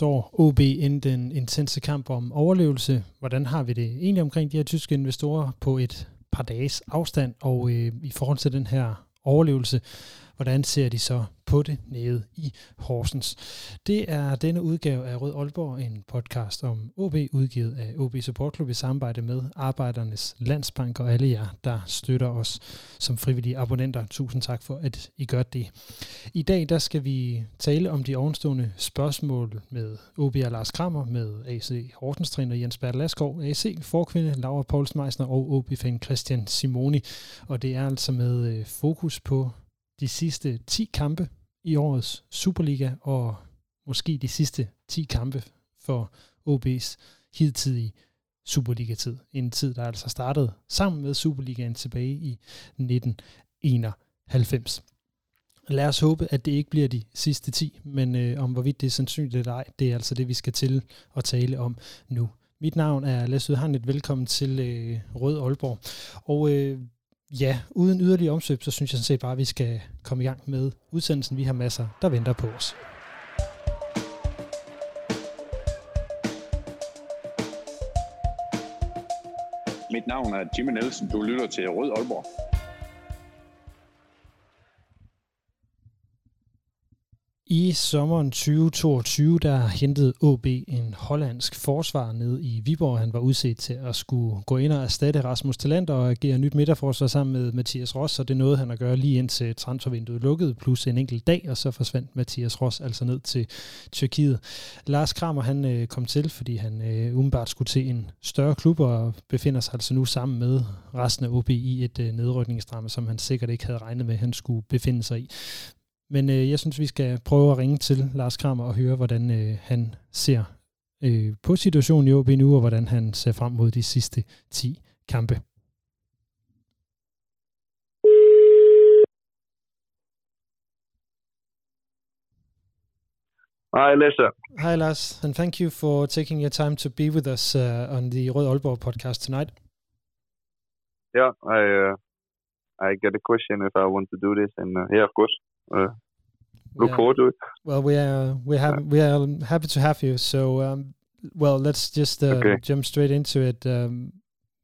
Hvor står OB inden den intense kamp om overlevelse? Hvordan har vi det egentlig omkring de her tyske investorer på et par dages afstand? Og øh, i forhold til den her overlevelse, hvordan ser de så på det nede i Horsens. Det er denne udgave af Rød Aalborg, en podcast om OB, udgivet af OB Support Club i samarbejde med Arbejdernes Landsbank og alle jer, der støtter os som frivillige abonnenter. Tusind tak for, at I gør det. I dag der skal vi tale om de ovenstående spørgsmål med OB og Lars Krammer, med AC Horsens træner Jens Bert Laskov, AC forkvinde Laura Poulsen Meisner og OB-fan Christian Simoni. Og det er altså med øh, fokus på de sidste 10 kampe i årets Superliga, og måske de sidste 10 kampe for OB's hidtidige Superliga-tid. En tid, der altså startede sammen med Superligaen tilbage i 1991. Lad os håbe, at det ikke bliver de sidste 10, men øh, om hvorvidt det er sandsynligt eller ej, det er altså det, vi skal til at tale om nu. Mit navn er Lasse Udhandlet. Velkommen til øh, Rød Aalborg. Og øh, ja, uden yderligere omsøb, så synes jeg sådan set bare, at vi skal komme i gang med udsendelsen. Vi har masser, der venter på os. Mit navn er Jimmy Nielsen. Du lytter til Rød Aalborg. I sommeren 2022, der hentede OB en hollandsk forsvar ned i Viborg. Han var udset til at skulle gå ind og erstatte Rasmus Talent og agere nyt midterforsvar sammen med Mathias Ross, og det nåede han at gøre lige indtil transfervinduet lukkede, plus en enkelt dag, og så forsvandt Mathias Ross altså ned til Tyrkiet. Lars Kramer, han øh, kom til, fordi han øh, umiddelbart skulle til en større klub og befinder sig altså nu sammen med resten af OB i et øh, nedrykningsdrama, som han sikkert ikke havde regnet med, at han skulle befinde sig i. Men øh, jeg synes, vi skal prøve at ringe til Lars Kramer og høre, hvordan øh, han ser øh, på situationen i OB nu, og hvordan han ser frem mod de sidste 10 kampe. Hi, Lasse. Hi, Lars, and thank you for taking your time to be with us uh, on the Rød Aalborg podcast tonight. Yeah, I uh, I get a question if I want to do this, and uh, yeah, of course. Uh, look Yeah. forward to it. Well, we are we have we are happy to have you. So, um, well, let's just uh, Okay. jump straight into it. Um,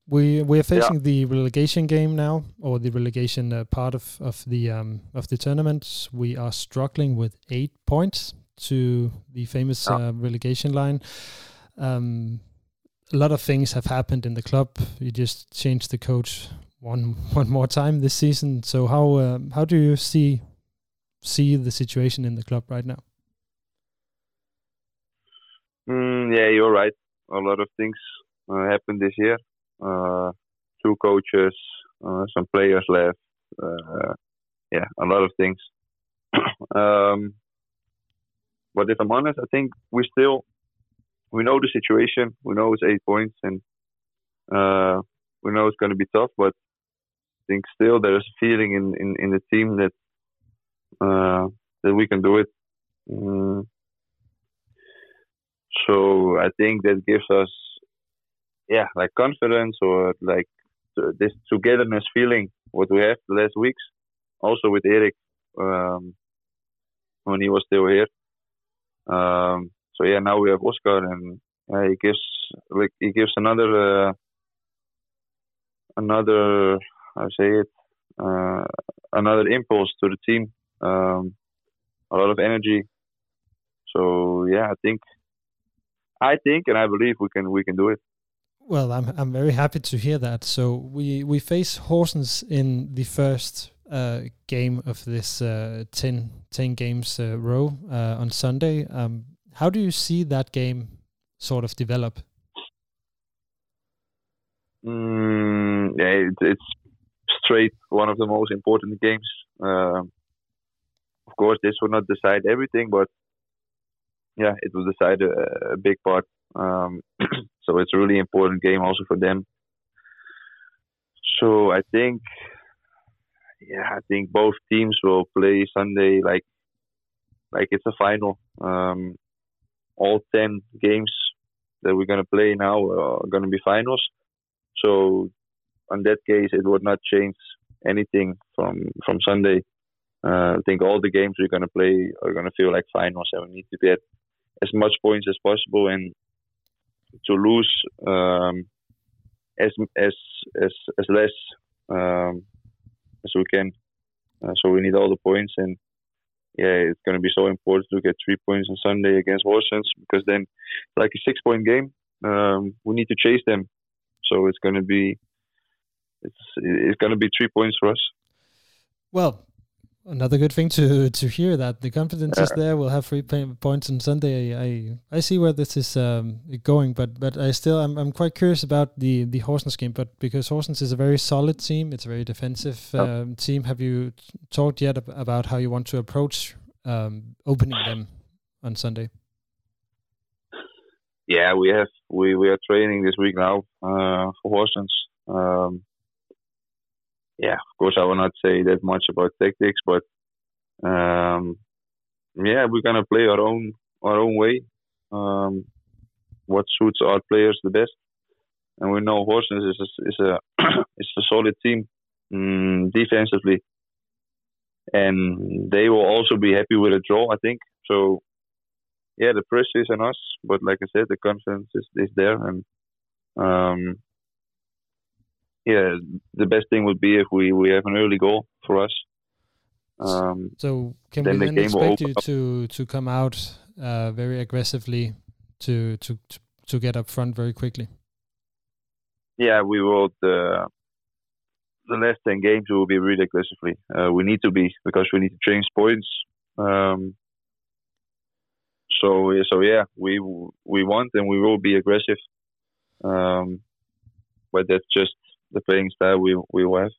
we we are facing the relegation game now, or the relegation uh, part of of the um, of the tournament. We are struggling with eight points to the famous Yeah. uh, relegation line. Um, a lot of things have happened in the club. You just changed the coach one one more time this season. So how um, how do you see see the situation in the club right now? Mm, yeah, you're right. A lot of things uh, happened this year. Uh, two coaches, uh, some players left. Uh, yeah, a lot of things. um, but if I'm honest, I think we still we know the situation. We know it's eight points, and uh, we know it's going to be tough. But I think still there's a feeling in, in, in the team that uh, that we can do it. Mm. So I think that gives us, yeah, like confidence or like this togetherness feeling what we have the last weeks. Also with Eric um, when he was still here. Um, so yeah, now we have Oscar and uh, he gives like he gives another uh, another I say it uh, another impulse to the team. Um, a lot of energy. So yeah, I think I think and I believe we can we can do it. Well, I'm I'm very happy to hear that. So we we face Horsens in the first uh, game of this uh, 10, 10 games uh, row uh, on Sunday. Um, how do you see that game sort of develop? Mm, yeah, it, it's straight one of the most important games. Um, of course, this will not decide everything, but yeah, it will decide a, a big part. Um, so it's a really important game also for them. So I think, yeah, I think both teams will play Sunday like like it's a final. Um, all ten games that we're gonna play now are gonna be finals. So on that case, it would not change anything from from Sunday. Uh, I think all the games we're gonna play are gonna feel like finals, and we need to get as much points as possible and to lose um, as as as as less um, as we can. Uh, so we need all the points, and yeah, it's going to be so important to get three points on Sunday against Horsens because then, like a six-point game, um, we need to chase them. So it's going to be it's it's going to be three points for us. Well, another good thing to to hear that the confidence is there. We'll have three points on Sunday. I I see where this is um, going, but but I still I'm I'm quite curious about the the Horsens game. But because Horsens is a very solid team, it's a very defensive um, team. Have you talked yet about how you want to approach um, opening them on Sunday? Yeah, we have we we are training this week now uh, for Horsens. Um, yeah, of course, I will not say that much about tactics, but um, yeah, we're gonna play our own our own way. Um, what suits our players the best, and we know Horsens is a, is a is a solid team um, defensively, and they will also be happy with a draw. I think so. Yeah, the pressure is on us, but like I said, the confidence is, is there, and um, yeah, the best thing would be if we, we have an early goal for us. Um, so can we then expect you to to come out uh, very aggressively to, to to get up front very quickly? Yeah, we will. The, the last ten games we will be really aggressively. Uh, we need to be because we need to change points. Um, so so yeah, we we want and we will be aggressive. Um, but that's just the playing style we we have.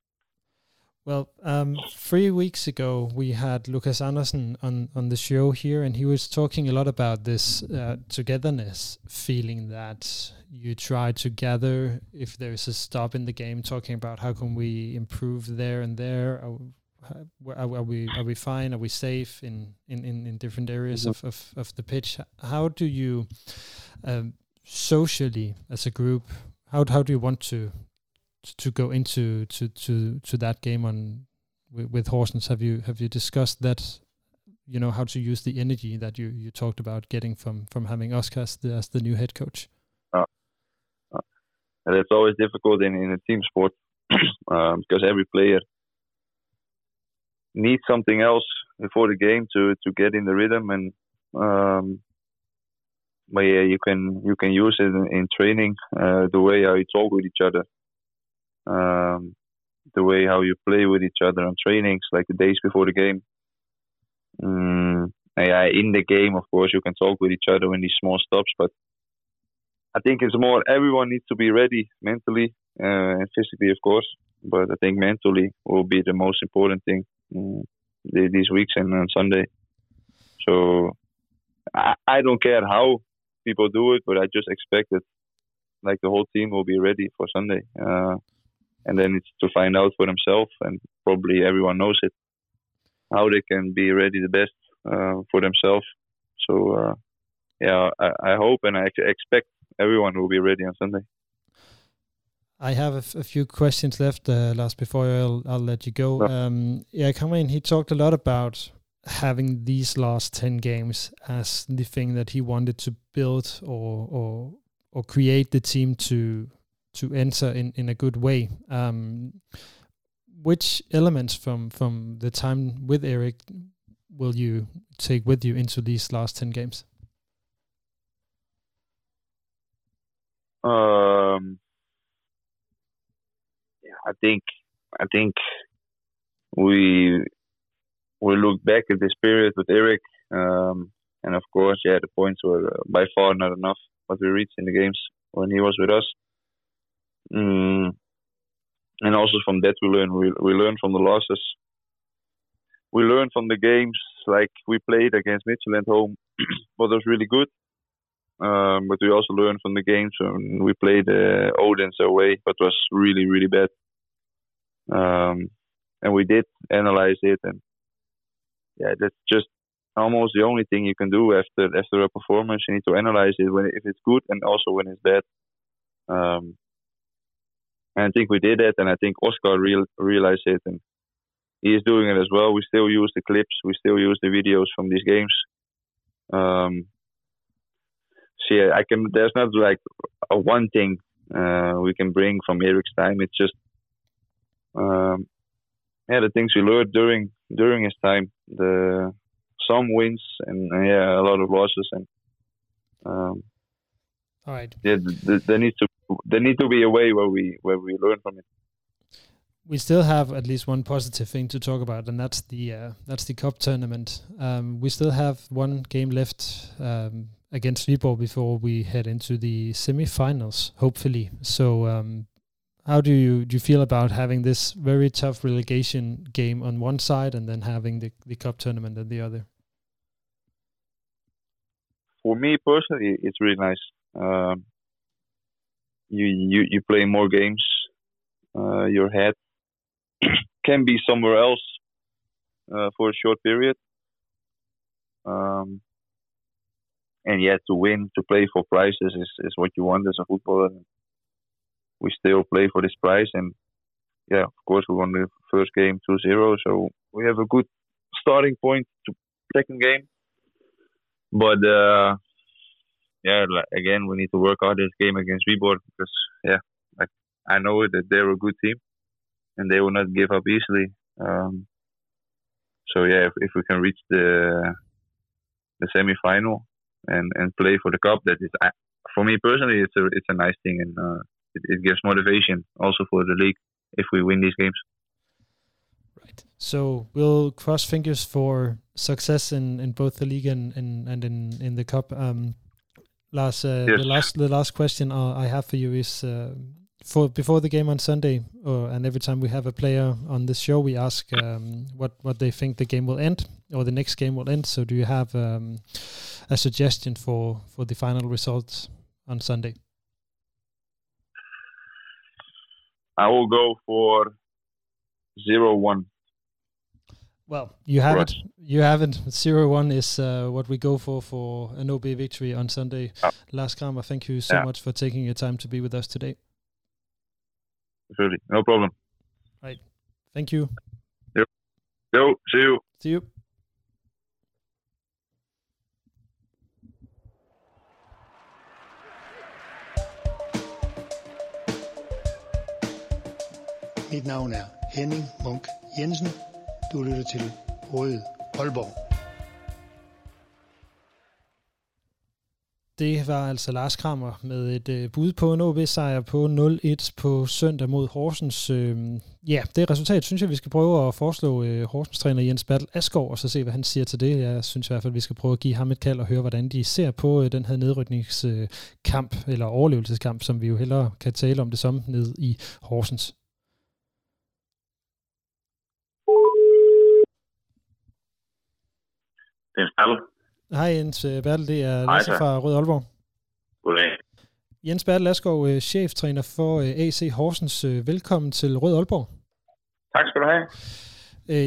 Well, um, three weeks ago we had Lucas Anderson on on the show here, and he was talking a lot about this uh, togetherness feeling that you try to gather if there's a stop in the game. Talking about how can we improve there and there. Are, are, we are we fine? Are we safe in in in, in different areas mm -hmm. of, of of the pitch? How do you um, socially as a group? How how do you want to to go into to to to that game on with, with? Have you have you discussed that? You know how to use the energy that you you talked about getting from from having Oscar as the, as the new head coach. Uh, uh, it's always difficult in in a team sport um, because every player needs something else before the game to to get in the rhythm and um, but yeah you can you can use it in, in training uh, the way how you talk with each other um, the way how you play with each other on trainings, like the days before the game. Um, yeah, in the game, of course, you can talk with each other in these small stops, but I think it's more everyone needs to be ready mentally uh, and physically, of course. But I think mentally will be the most important thing um, these weeks and on Sunday. So I, I don't care how people do it, but I just expect that like the whole team will be ready for Sunday. Uh, and then it's to find out for themselves, and probably everyone knows it, how they can be ready the best uh, for themselves. So, uh, yeah, I, I, hope and I expect everyone will be ready on Sunday. I have a, few questions left, uh, Lars, before I'll, I'll let you go. Yeah. Um, yeah, in. he talked a lot about having these last 10 games as the thing that he wanted to build or, or, or create the team to to enter in, in a good way. Um, which elements from from the time with Eric will you take with you into these last ten games? Um, yeah, I think I think we we look back at this period with Eric, um, and of course, yeah, the points were by far not enough what we reached in the games when he was with us. Mm. And also from that we learn. We, we learn from the losses. We learn from the games like we played against Mitchell at home. but it was really good. Um, but we also learned from the games when we played uh, Odense away, but was really really bad. Um, and we did analyze it, and yeah, that's just almost the only thing you can do after after a performance. You need to analyze it when if it's good and also when it's bad. Um, and I think we did that, and I think Oscar real, realized it, and he is doing it as well. We still use the clips, we still use the videos from these games. Um, so yeah, I can. There's not like a one thing uh, we can bring from Eric's time. It's just um, yeah, the things we learned during during his time. The some wins and yeah, a lot of losses and um, all right. Yeah, there needs to there need to be a way where we where we learn from it. We still have at least one positive thing to talk about, and that's the uh, that's the cup tournament. Um, we still have one game left um, against Viborg before we head into the semifinals, hopefully. So, um, how do you do you feel about having this very tough relegation game on one side and then having the the cup tournament on the other? For me personally, it's really nice. Um, you you you play more games. Uh, your head can be somewhere else uh, for a short period. Um, and yet to win, to play for prizes is, is what you want as a footballer. We still play for this prize, and yeah, of course we won the first game 2-0, so we have a good starting point to second game. But uh, yeah, like, again, we need to work hard this game against Viborg because yeah, like I know that they're a good team and they will not give up easily. Um, so yeah, if, if we can reach the the semi final and and play for the cup, that is for me personally, it's a it's a nice thing and uh, it, it gives motivation also for the league if we win these games. Right. So we'll cross fingers for success in, in both the league and, and, and in, in the cup. Um, Lars, uh, yes. the last the last question uh, I have for you is uh, for before the game on Sunday, and every time we have a player on this show, we ask um, what what they think the game will end or the next game will end. So, do you have um, a suggestion for for the final results on Sunday? I will go for zero one. Well, you have it. You haven't. Zero one is uh, what we go for for an OB victory on Sunday. Yeah. Lars Kramer, thank you so yeah. much for taking your time to be with us today. Really, no problem. Right. Thank you. Yep. Yo, see you. See you. Mit navn er Henning Munk Jensen. Du lytter til Røde Aalborg. Det var altså Lars Krammer med et øh, bud på en OB-sejr på 0-1 på søndag mod Horsens. Øh, ja, det resultat synes jeg, vi skal prøve at foreslå øh, Horsens-træner Jens Bertel Askov, og så se, hvad han siger til det. Jeg synes i hvert fald, vi skal prøve at give ham et kald og høre, hvordan de ser på øh, den her nedrykningskamp, øh, eller overlevelseskamp, som vi jo hellere kan tale om det som, ned i Horsens. Jens Bertel. Hej Jens øh, Bertel, det er Lasse fra Rød Aalborg. Goddag. Jens Bertel Askov, øh, cheftræner for øh, AC Horsens. Velkommen til Rød Aalborg. Tak skal du have.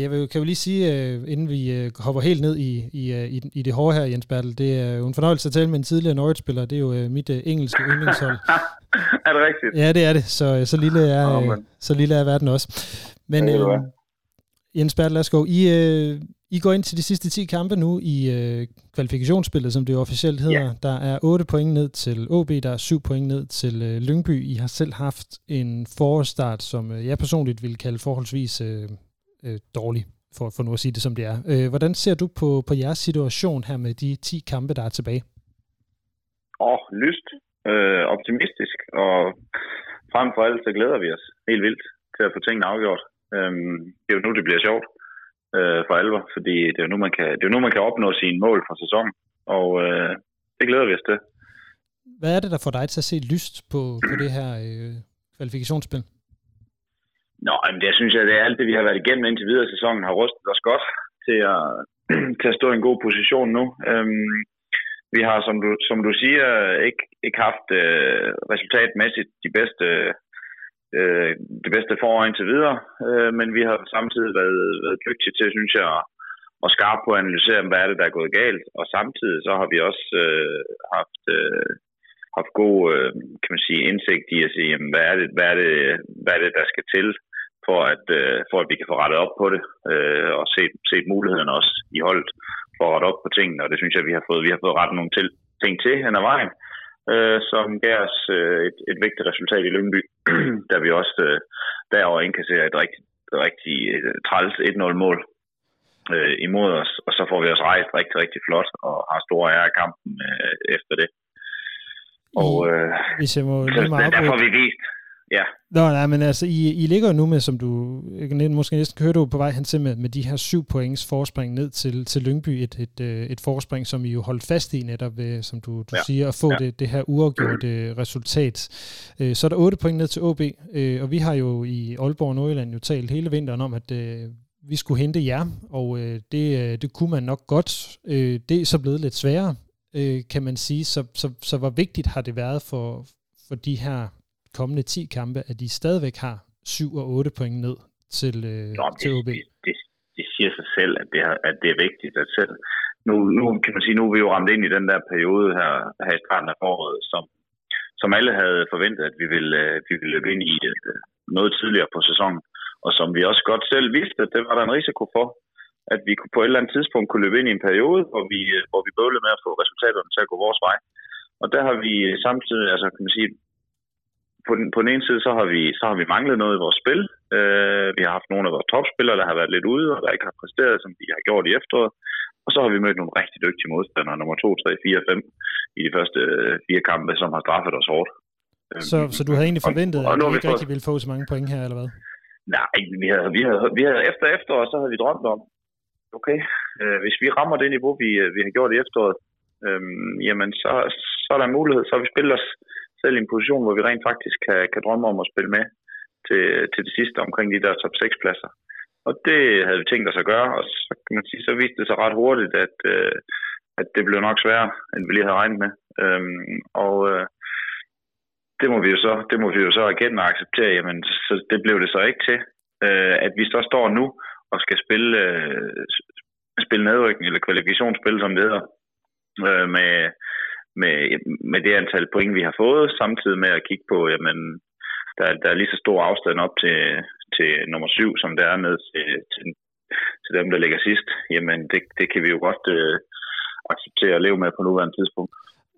Jeg vil, kan jo lige sige, inden vi hopper helt ned i, i, i, i det hårde her, Jens Bertel, det er jo en fornøjelse at tale med en tidligere Norwich-spiller. Det er jo mit engelske yndlingshold. er det rigtigt? Ja, det er det. Så, så, lille, er, oh, så lille er verden også. Men øh, Jens Bertel Askov, I, øh, i går ind til de sidste 10 kampe nu i øh, kvalifikationsspillet, som det jo officielt hedder. Ja. Der er 8 point ned til OB, der er 7 point ned til øh, Lyngby. I har selv haft en forårsstart, som øh, jeg personligt vil kalde forholdsvis øh, øh, dårlig, for, for nu at sige det som det er. Øh, hvordan ser du på, på jeres situation her med de 10 kampe, der er tilbage? Åh, oh, lyst, øh, optimistisk, og frem for alt så glæder vi os helt vildt til at få tingene afgjort. Øhm, det er jo nu, det bliver sjovt øh, for alvor, fordi det er, nu, man kan, det er nu, man kan opnå sine mål for sæsonen, og øh, det glæder vi os til. Hvad er det, der får dig til at se lyst på, på det her øh, kvalifikationsspil? Nå, men det synes jeg, det er alt det, vi har været igennem indtil videre sæsonen, har rustet os godt til at, til at stå i en god position nu. Øhm, vi har, som du, som du siger, ikke, ikke haft øh, resultatmæssigt de bedste, øh, det bedste forår indtil videre, øh, men vi har samtidig været, været dygtige til, synes jeg, at, at skarpe på at analysere, hvad er det, der er gået galt, og samtidig så har vi også øh, haft, øh, haft god øh, kan man sige, indsigt i at sige, jamen, hvad, er det, hvad, er det, hvad er det, der skal til, for at, øh, for at vi kan få rettet op på det, øh, og set, set mulighederne også i holdet for at rette op på tingene, og det synes jeg, vi har fået. Vi har fået rettet nogle til, ting til hen ad vejen, øh, som gav os øh, et, et vigtigt resultat i Lyngby, da vi også øh, derover indkasserer et rigtig, rigtig øh, træls 1-0-mål øh, imod os, og så får vi os rejst rigtig, rigtig flot, og har store ære i kampen øh, efter det. Og øh, Hvis jeg må så, derfor har vi vist, Ja. Nå, nej, men altså, I, I ligger nu med, som du måske næsten hørte på vej hen til, med, med de her syv points forspring ned til, til Lyngby, et, et, øh, et forspring, som I jo holdt fast i netop, ved, som du, du ja. siger, at få ja. det, det her uafgjorte resultat. Øh, så er der otte point ned til OB, øh, og vi har jo i Aalborg og Nordjylland jo talt hele vinteren om, at vi skulle hente jer, og det, det kunne man nok godt. Det er så blevet lidt sværere, kan man sige. Så, så, så hvor vigtigt har det været for, for de her kommende 10 kampe, at de stadigvæk har 7 og 8 point ned til, øh, Nå, til OB? Det, det, det siger sig selv, at det, er, at det er vigtigt. At selv, nu, nu kan man sige, nu er vi jo ramt ind i den der periode her, her i starten af foråret, som, som alle havde forventet, at vi ville, øh, vi ville løbe ind i øh, noget tidligere på sæsonen. Og som vi også godt selv vidste, at det var der en risiko for, at vi på et eller andet tidspunkt kunne løbe ind i en periode, hvor vi, øh, hvor vi bøvlede med at få resultaterne til at gå vores vej. Og der har vi samtidig, altså kan man sige, på den, på den ene side, så har, vi, så har vi manglet noget i vores spil. Øh, vi har haft nogle af vores topspillere, der har været lidt ude, og der ikke har præsteret, som de har gjort i efteråret. Og så har vi mødt nogle rigtig dygtige modstandere, nummer 2, 3, 4, 5 i de første øh, fire kampe, som har straffet os hårdt. Så, øh, så du havde egentlig forventet, og, og at vi ikke rigtig ville få så mange point her, eller hvad? Nej, vi havde, vi havde, vi havde efter efteråret, så havde vi drømt om, okay, øh, hvis vi rammer det niveau, vi, øh, vi har gjort i efteråret, øh, jamen så, så er der en mulighed, så har vi spillet os selv i en position, hvor vi rent faktisk kan, kan drømme om at spille med til, til det sidste omkring de der top 6 pladser. Og det havde vi tænkt os at gøre, og så kan man sige, så viste det sig ret hurtigt, at, øh, at det blev nok sværere, end vi lige havde regnet med. Øhm, og øh, det må vi jo så, det må vi jo så erkende og acceptere, jamen så det blev det så ikke til. Øh, at vi så står nu og skal spille, øh, spille nedrykning eller kvalifikationsspil, som det hedder, øh, med, med, med det antal point, vi har fået, samtidig med at kigge på, jamen, der, der er lige så stor afstand op til, til nummer syv, som der er ned til, til, til dem, der ligger sidst. Jamen, det, det kan vi jo godt øh, acceptere at leve med på nuværende tidspunkt.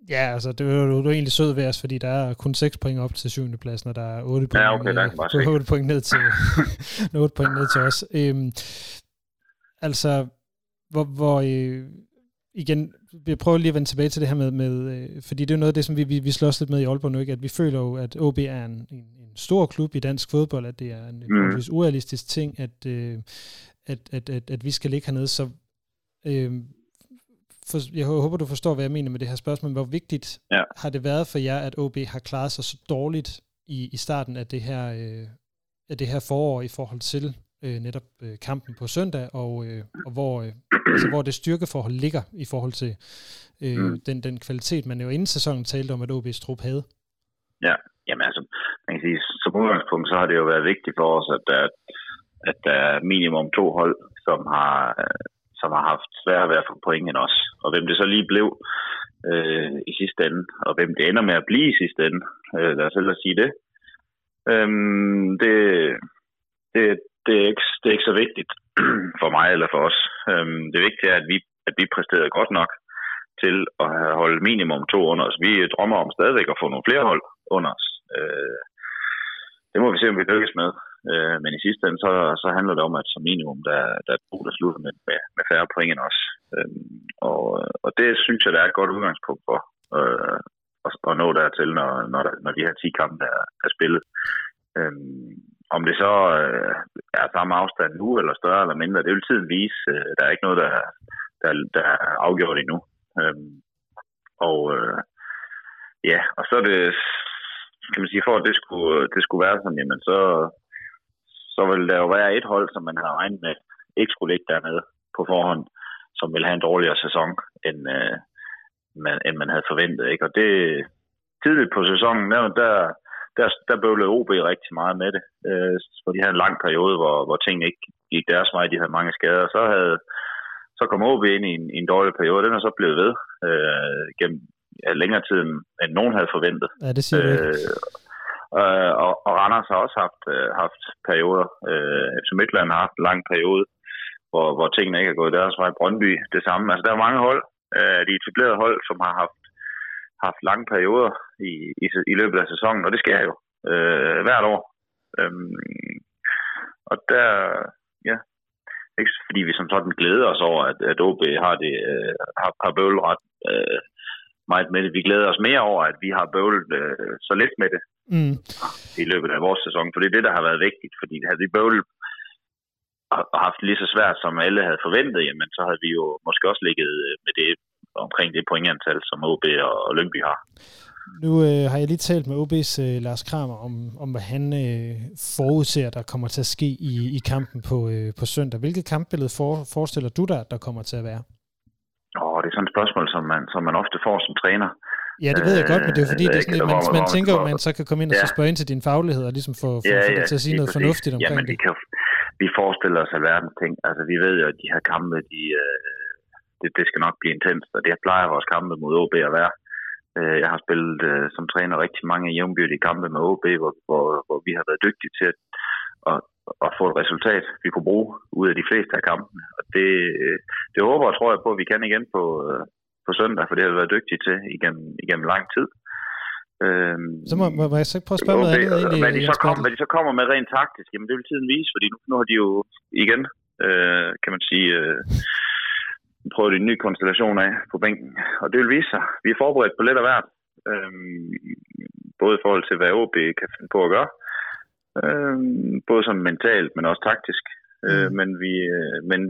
Ja, altså det er jo, du er egentlig sød ved os, fordi der er kun 6 point op til 7. pladsen, og der er 8 point, ja, okay, der 8 point ned til 8 point ned til os. Øhm, altså, hvor, hvor øh, igen, vi prøver lige at vende tilbage til det her med, med øh, fordi det er noget af det, som vi, vi, vi slås lidt med i Aalborg nu, ikke? at vi føler jo, at OB er en, en, en stor klub i dansk fodbold, at det er en mm. urealistisk ting, at, øh, at, at, at, at vi skal ligge hernede, så øh, for, jeg håber, du forstår, hvad jeg mener med det her spørgsmål. Hvor vigtigt ja. har det været for jer, at OB har klaret sig så dårligt i, i starten af det her, øh, af det her forår i forhold til øh, netop øh, kampen på søndag, og, øh, og hvor, øh, altså, hvor det styrkeforhold ligger i forhold til øh, mm. den, den kvalitet, man jo inden sæsonen talte om, at OB's trup havde. Ja, jamen altså, man kan sige, som udgangspunkt, så har det jo været vigtigt for os, at der, at der er minimum to hold, som har, som har haft svært ved at få point end os. Og hvem det så lige blev øh, i sidste ende, og hvem det ender med at blive i sidste ende, øh, lad os selv sige det, øh, det, det, det er ikke, det er ikke så vigtigt for mig eller for os. Øhm, det vigtige er, at vi, at vi præsterede godt nok til at holde minimum to under os. Vi drømmer om stadigvæk at få nogle flere hold under os. Øh, det må vi se, om vi lykkes med. Øh, men i sidste ende, så, så handler det om, at som minimum, der, der er to, der slutter med, med, med færre point end os. Øh, og, og det synes jeg, der er et godt udgangspunkt for øh, at, at nå dertil, når, når, der, når de her 10 kampe er, er spillet. Øh, om det så øh, er samme afstand nu, eller større eller mindre, det vil tiden vise. Øh, der er ikke noget, der, der, der er afgjort endnu. Øhm, og øh, ja, og så er det, kan man sige, for at det skulle, det skulle være sådan, jamen så, så vil der jo være et hold, som man har regnet med, ikke skulle ligge dernede på forhånd, som vil have en dårligere sæson end, øh, man, end man havde forventet. Ikke? Og det tidligt på sæsonen, der, der, der, der bøvlede OB rigtig meget med det. Øh, for de havde en lang periode, hvor, hvor tingene ikke gik deres vej, de havde mange skader. Så havde så kom OB ind i en, i en dårlig periode, den er så blevet ved øh, gennem ja, længere tid, end nogen havde forventet. Ja, det siger øh, øh, og, og Randers har også haft, øh, haft perioder. Øh, FC Midtland har haft en lang periode, hvor, hvor tingene ikke er gået deres vej. Brøndby, det samme. Altså, der er mange hold, øh, de etablerede hold, som har haft, haft lange perioder i, i, i løbet af sæsonen, og det sker jo øh, hvert år. Øhm, og der, ja, ikke fordi vi som sådan glæder os over, at, at OB har, det, øh, har, har bøvlet ret øh, meget med det. Vi glæder os mere over, at vi har bøvlet øh, så lidt med det mm. i løbet af vores sæson, for det er det, der har været vigtigt, fordi havde vi bøvlet og haft lige så svært, som alle havde forventet, jamen så havde vi jo måske også ligget øh, med det omkring det pointantal, som OB og Lyngby har. Nu øh, har jeg lige talt med OB's øh, Lars Kramer om, om hvad han øh, forudser, der kommer til at ske i, i kampen på, øh, på søndag. Hvilket kampbillede for, forestiller du dig, der kommer til at være? Åh, det er sådan et spørgsmål, som man, som man ofte får som træner. Ja, det ved jeg godt, men det er fordi, det er sådan, man, man, man tænker, at man så kan komme ind og ja. så spørge ind til din faglighed, og ligesom få, få, ja, ja, til at sige noget fornuftigt omkring Jamen, det. Kan, vi forestiller os alverdens ting. Altså, vi ved jo, at de her kampe, de, øh, det, det skal nok blive intens, og det plejer vores kampe mod OB at være. Øh, jeg har spillet øh, som træner rigtig mange jævnbyrdige kampe med OB, hvor, hvor, hvor vi har været dygtige til at, at, at få et resultat, vi kunne bruge ud af de fleste af kampene. Og det, det håber og tror jeg på, at vi kan igen på, på søndag, for det har vi været dygtige til igennem, igennem lang tid. Øhm, så må, må, må jeg så prøve at spørge noget andet egentlig, hvad de, så kom, hvad de så kommer med rent taktisk, jamen det vil tiden vise, fordi nu, nu har de jo igen, øh, kan man sige, øh, prøvet en ny konstellation af på bænken, og det vil vise sig. Vi er forberedt på lidt af hvert, øh, både i forhold til, hvad OB kan finde på at gøre, øh, både som mentalt, men også taktisk. Øh, mm. Øh, men, vi, øh, men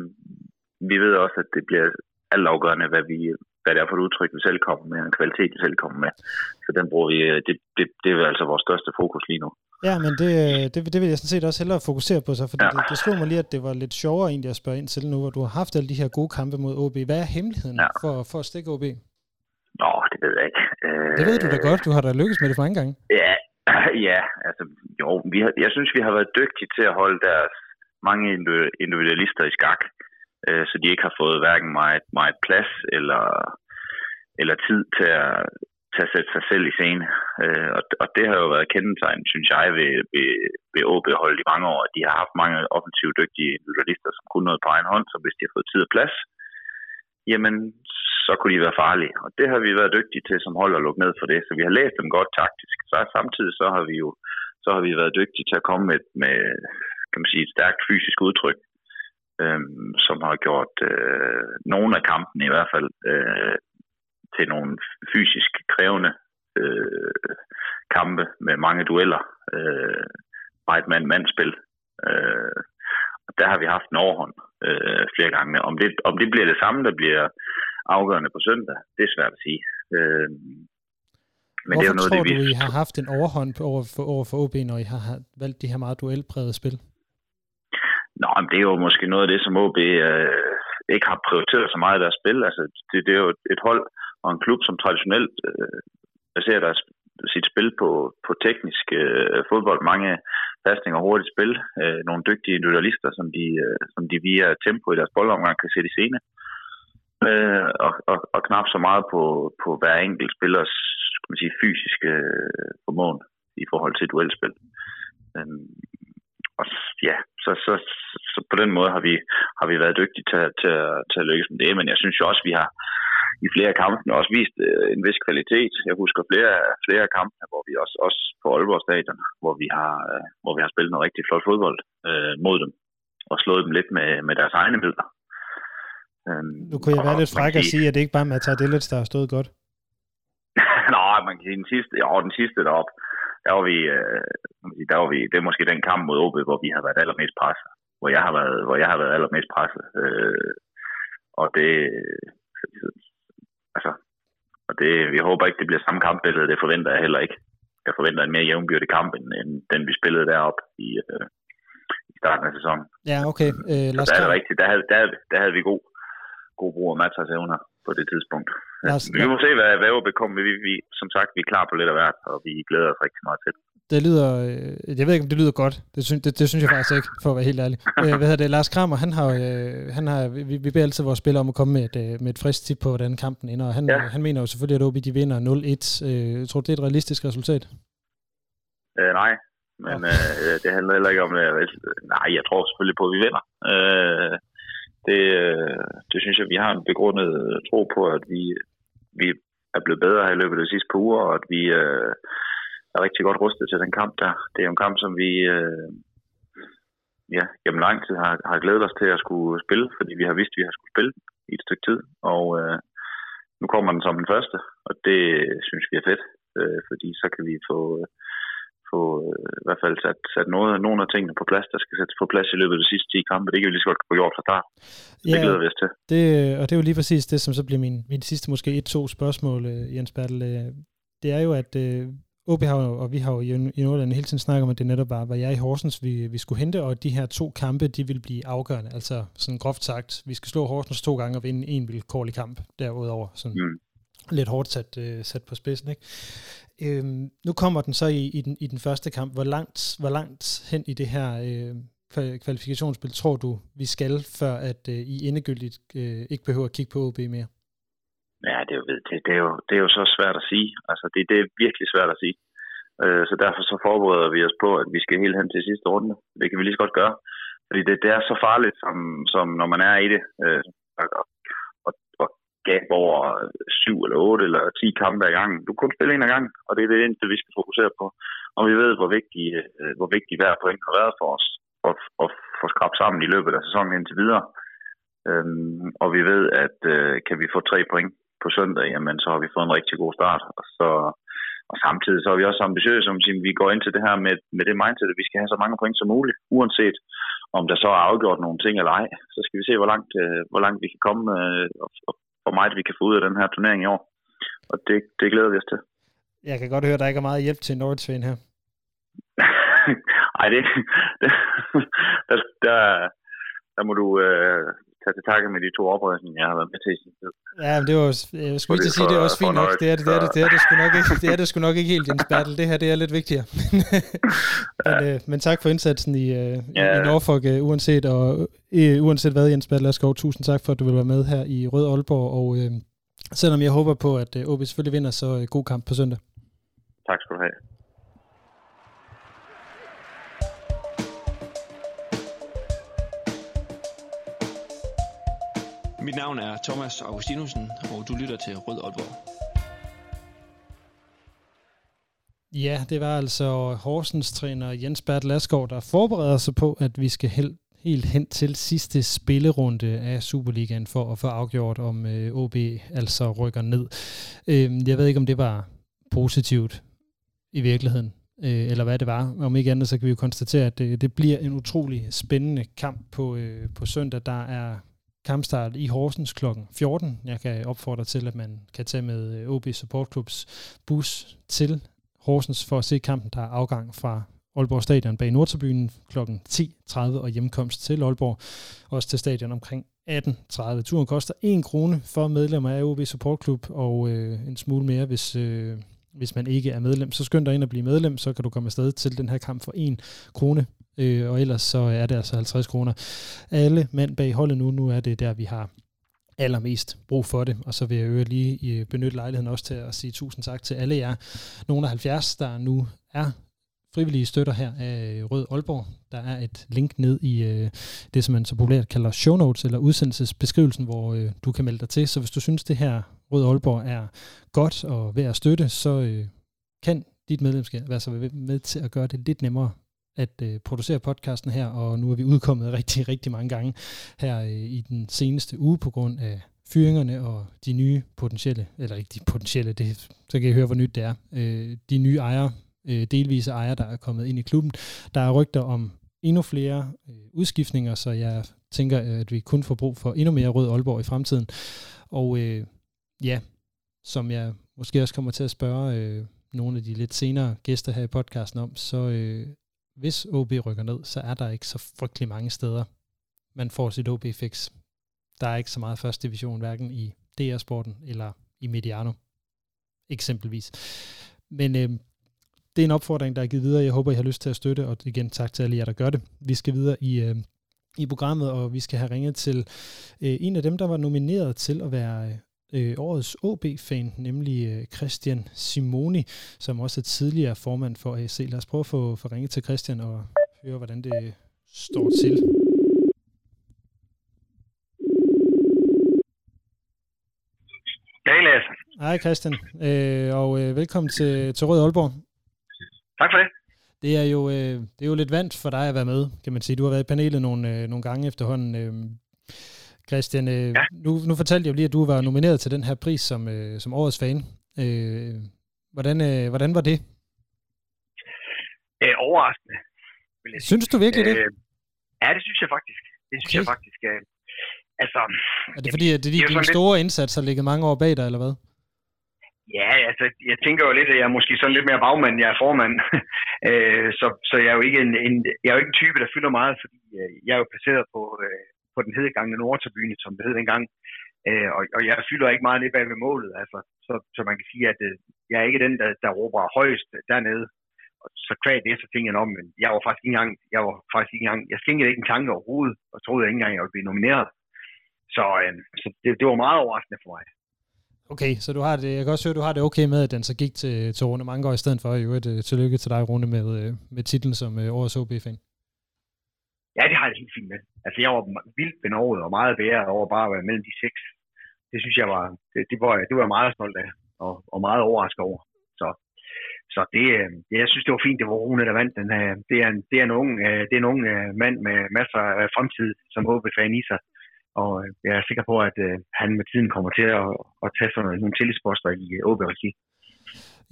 vi ved også, at det bliver altafgørende, hvad vi, hvad det er for et udtryk, vi selv kommer med, en kvalitet, vi selv kommer med. Så den bruger vi, øh, det, det, det er altså vores største fokus lige nu. Ja, men det, det, det vil jeg sådan set også hellere fokusere på så, fordi ja. det, det slog mig lige, at det var lidt sjovere egentlig at spørge ind til nu, hvor du har haft alle de her gode kampe mod OB. Hvad er hemmeligheden ja. for, for at stikke OB? Nå, det ved jeg ikke. Øh, det ved du da godt, du har da lykkes med det for en gang. Ja, ja altså jo, vi har, jeg synes, vi har været dygtige til at holde deres mange individualister i skak øh, så de ikke har fået hverken meget, meget plads eller, eller tid til at, til at sætte sig selv i scene. Øh, og, og det har jo været kendetegn, synes jeg, ved, ved, ved OB i mange år. De har haft mange offensivt dygtige individualister, som kunne noget på egen hånd, så hvis de har fået tid og plads, jamen så kunne de være farlige. Og det har vi været dygtige til som hold at lukke ned for det. Så vi har læst dem godt taktisk. Så samtidig så har vi jo så har vi været dygtige til at komme med, med kan man sige, et stærkt fysisk udtryk, øh, som har gjort øh, nogle af kampene i hvert fald øh, til nogle fysisk krævende øh, kampe med mange dueller, øh, meget mand-mandspil. Øh, og der har vi haft en overhånd øh, flere gange. Om det, om det bliver det samme, der bliver afgørende på søndag, det er svært at sige. Øh, men Hvorfor det er jo noget, tror det, vi... du, I har haft en overhånd over for, over for OB, når I har valgt de her meget duelprægede spil? Nå, men det er jo måske noget af det, som OB øh, ikke har prioriteret så meget i deres spil. Altså, det, det er jo et hold og en klub, som traditionelt øh, baserer deres, sit spil på, på teknisk øh, fodbold. Mange pasninger og hurtigt spil. Øh, nogle dygtige individualister, som de, øh, som de via tempo i deres boldomgang kan sætte i scene. Øh, og, og, og knap så meget på, på hver enkelt spillers skal man sige, fysiske øh, formåen i forhold til duelspil. Øh, og ja, så, så, så på den måde har vi, har vi været dygtige til, til, til at lykkes med det, men jeg synes jo også, at vi har i flere kampe også vist øh, en vis kvalitet. Jeg husker flere, flere kampe, hvor vi også, også på Aalborg Stadion, hvor vi har, øh, hvor vi har spillet noget rigtig flot fodbold øh, mod dem, og slået dem lidt med, med deres egne midler. Øhm, nu kunne jeg være lidt fræk at sige, at det ikke bare er Matar Dillets, der har stået godt. Nej, man kan sige den sidste, ja, den sidste deroppe, der var vi, øh, der var vi, det er måske den kamp mod OB, hvor vi har været allermest presset. Hvor jeg har været, hvor jeg har været allermest presset. Øh, og det, altså, og det, vi håber ikke, det bliver samme kampbillede, det forventer jeg heller ikke. Jeg forventer en mere jævnbyrdig kamp, end, end den vi spillede deroppe i, øh, i starten af sæsonen. Ja, okay. Øh, lad os der er det rigtigt, der havde, der, der havde vi god, god brug af Matas evner. På det tidspunkt. Lars, Vi må se, hvad, hvad OB kommer med. Vi, vi, som sagt, vi er klar på lidt af hvert, og vi glæder os rigtig meget til det. det lyder, øh, jeg ved ikke, om det lyder godt. Det, synes, det, det synes jeg faktisk ikke, for at være helt ærlig. Øh, hvad hedder det? Lars Kramer, han har, øh, han har vi, vi beder altid vores spillere om at komme med et, med et frisk tip på, hvordan kampen ender. Og han, Ja. ja. han mener jo selvfølgelig, at OB de vinder 0-1. Øh, jeg tror du, det er et realistisk resultat? Øh, nej, men øh, det handler heller ikke om det. Nej, jeg tror selvfølgelig på, at vi vinder. Øh, det, øh, det synes jeg, vi har en begrundet øh, tro på, at vi, vi er blevet bedre her i løbet af de sidste par uger, og at vi øh, er rigtig godt rustet til den kamp der. Det er en kamp, som vi øh, ja, gennem lang tid har, har glædet os til at skulle spille, fordi vi har vidst, at vi har skulle spille i et stykke tid. Og øh, nu kommer den som den første, og det synes vi er fedt, øh, fordi så kan vi få... Øh, få øh, i hvert fald sat, sat noget, nogle af tingene på plads, der skal sættes på plads i løbet af de sidste 10 kampe. Det kan vi lige så godt få gjort fra start. Så det glæder vi os til. Det, og det er jo lige præcis det, som så bliver min, min sidste måske et-to spørgsmål, øh, Jens Bertel. Øh, det er jo, at øh, OB har og vi har jo i, i Nordland hele tiden snakket om, at det netop bare var jeg i Horsens, vi, vi skulle hente, og de her to kampe, de vil blive afgørende. Altså sådan groft sagt, vi skal slå Horsens to gange og vinde en vilkårlig kamp derudover. Sådan. Mm. Lidt hårdt sat, øh, sat på spidsen, ikke? Øhm, nu kommer den så i, i, den, i den første kamp. Hvor langt, hvor langt hen i det her øh, kvalifikationsspil tror du, vi skal, før at øh, I endegyldigt øh, ikke behøver at kigge på OB mere? Ja, det er, jo, det, det, er jo, det er jo så svært at sige. Altså, det, det er virkelig svært at sige. Øh, så derfor så forbereder vi os på, at vi skal helt hen til sidste runde. Det kan vi lige så godt gøre. Fordi det, det er så farligt, som, som når man er i det. Øh, og, gap over syv eller otte eller ti kampe ad gangen. Du kan kun spille en ad gangen, og det er det eneste, vi skal fokusere på. Og vi ved, hvor vigtig, øh, hvor vigtig hver point har været for os at, at få skrabt sammen i løbet af sæsonen indtil videre. Øhm, og vi ved, at øh, kan vi få tre point på søndag, jamen så har vi fået en rigtig god start. Og, så, og samtidig så er vi også ambitiøse, som siger, vi går ind til det her med, med det mindset, at vi skal have så mange point som muligt, uanset om der så er afgjort nogle ting eller ej. Så skal vi se, hvor langt, øh, hvor langt vi kan komme, øh, og, og hvor meget vi kan få ud af den her turnering i år. Og det, det glæder vi os til. Jeg kan godt høre, at der ikke er meget hjælp til Nordsvend her. Ej, det, det der, der, der må du øh, tage til takke med de to oprejsninger, jeg har været med til i sin tid. Ja, men det var, jeg skulle ikke sige, det er også fint nok. Det er det, det er det, det er det sgu nok ikke, det er det sgu nok ikke helt, Jens Bertel. Det her, det er lidt vigtigere. men, øh, men tak for indsatsen i, øh, Ja. i Norfolk, øh, uanset, og, øh, uanset hvad, Jens Bertel Askov. Tusind tak for, at du vil være med her i Rød Aalborg, og øh, selvom jeg håber på, at øh, OB selvfølgelig vinder, så øh, god kamp på søndag. Tak skal du have. Mit navn er Thomas Augustinusen, og du lytter til Rød Aalborg. Ja, det var altså Horsens træner Jens Bert Laskov, der forbereder sig på, at vi skal helt, helt hen til sidste spillerunde af Superligaen for at få afgjort, om øh, OB altså rykker ned. Øh, jeg ved ikke, om det var positivt i virkeligheden, øh, eller hvad det var. Om ikke andet, så kan vi jo konstatere, at det, det bliver en utrolig spændende kamp på, øh, på søndag. Der er kampstart i Horsens kl. 14. Jeg kan opfordre til, at man kan tage med øh, OB Support Clubs bus til Horsens for at se kampen, der er afgang fra Aalborg Stadion bag Nordtribunen kl. 10.30 og hjemkomst til Aalborg, også til stadion omkring 18.30. Turen koster 1 krone for medlemmer af OB Support Club, og øh, en smule mere, hvis, øh, hvis man ikke er medlem. Så skynd dig ind at blive medlem, så kan du komme afsted til den her kamp for 1 krone, øh, og ellers så er det altså 50 kroner. Alle mand bag holdet nu, nu er det der, vi har allermest brug for det. Og så vil jeg øvrigt lige øh, benytte lejligheden også til at sige tusind tak til alle jer, nogle af 70, der nu er frivillige støtter her af øh, Rød Aalborg. Der er et link ned i øh, det, som man så populært kalder show notes, eller udsendelsesbeskrivelsen, hvor øh, du kan melde dig til. Så hvis du synes, det her Rød Aalborg er godt og værd at støtte, så øh, kan dit medlemskab være så med til at gøre det lidt nemmere at øh, producere podcasten her, og nu er vi udkommet rigtig, rigtig mange gange her øh, i den seneste uge på grund af fyringerne og de nye potentielle, eller ikke de potentielle, det, så kan I høre, hvor nyt det er, øh, de nye ejere, øh, delvise ejere, der er kommet ind i klubben. Der er rygter om endnu flere øh, udskiftninger, så jeg tænker, at vi kun får brug for endnu mere Rød Aalborg i fremtiden. Og øh, ja, som jeg måske også kommer til at spørge øh, nogle af de lidt senere gæster her i podcasten om, så øh, hvis OB rykker ned, så er der ikke så frygtelig mange steder, man får sit OB-fix. Der er ikke så meget første division, hverken i DR-sporten eller i Mediano eksempelvis. Men øh, det er en opfordring, der er givet videre. Jeg håber, I har lyst til at støtte, og igen tak til alle jer, der gør det. Vi skal videre i, øh, i programmet, og vi skal have ringet til øh, en af dem, der var nomineret til at være øh, årets OB-fan, nemlig øh, Christian Simoni, som også er tidligere formand for AC. Lad os prøve at få, få ringet til Christian og høre, hvordan det står til. Hej Lasse. Hej Christian, øh, og øh, velkommen til, til Rød Aalborg. Tak for det. Det er, jo, øh, det er jo lidt vant for dig at være med, kan man sige. Du har været i panelet nogle, øh, nogle gange efterhånden. Øh, Christian, øh, ja. nu, nu fortalte jeg jo lige, at du var nomineret til den her pris som, øh, som årets fan. Øh, hvordan, øh, hvordan var det? Øh, overraskende. Vil jeg synes du virkelig øh, det? Ja, det synes jeg faktisk. Det synes okay. jeg faktisk. Øh, altså, er det fordi, at det, det, din store lidt... indsats har ligget mange år bag dig, eller hvad? Ja, altså, jeg tænker jo lidt, at jeg er måske sådan lidt mere bagmand, jeg er formand. øh, så, så jeg er jo ikke en, en, jeg er jo ikke en type, der fylder meget, fordi jeg er jo placeret på, øh, på den hedegangne Nordtribune, som det hed engang. Øh, og, og jeg fylder ikke meget ned bag ved målet, altså. Så, så man kan sige, at øh, jeg er ikke den, der, der råber højst dernede. Og så kvad det, så tænkte jeg om, men jeg var faktisk ikke engang, jeg var faktisk ikke engang, jeg skænkede ikke en tanke overhovedet, og troede ikke engang, jeg ville blive nomineret. Så, øh, så det, det, var meget overraskende for mig. Okay, så du har det, jeg kan også høre, du har det okay med, at den så gik til, til Rune Manggaard i stedet for. Jo, et, øh, tillykke til dig, Rune, med, øh, med titlen som øh, årets OB-fan. Ja, det har jeg helt fint med. Altså, jeg var vildt benovet og meget værre over bare at være mellem de seks. Det synes jeg var, det, det var, det var jeg meget stolt af, og, og meget overrasket over. Så, så det, øh, det, jeg synes, det var fint, det var Rune, der vandt den her. Det er en, det er en ung, øh, det er en ung øh, mand med masser af fremtid, som håber fan i sig. Og jeg er sikker på, at han med tiden kommer til at, at tage sådan nogle tillidsposter i OB-regi.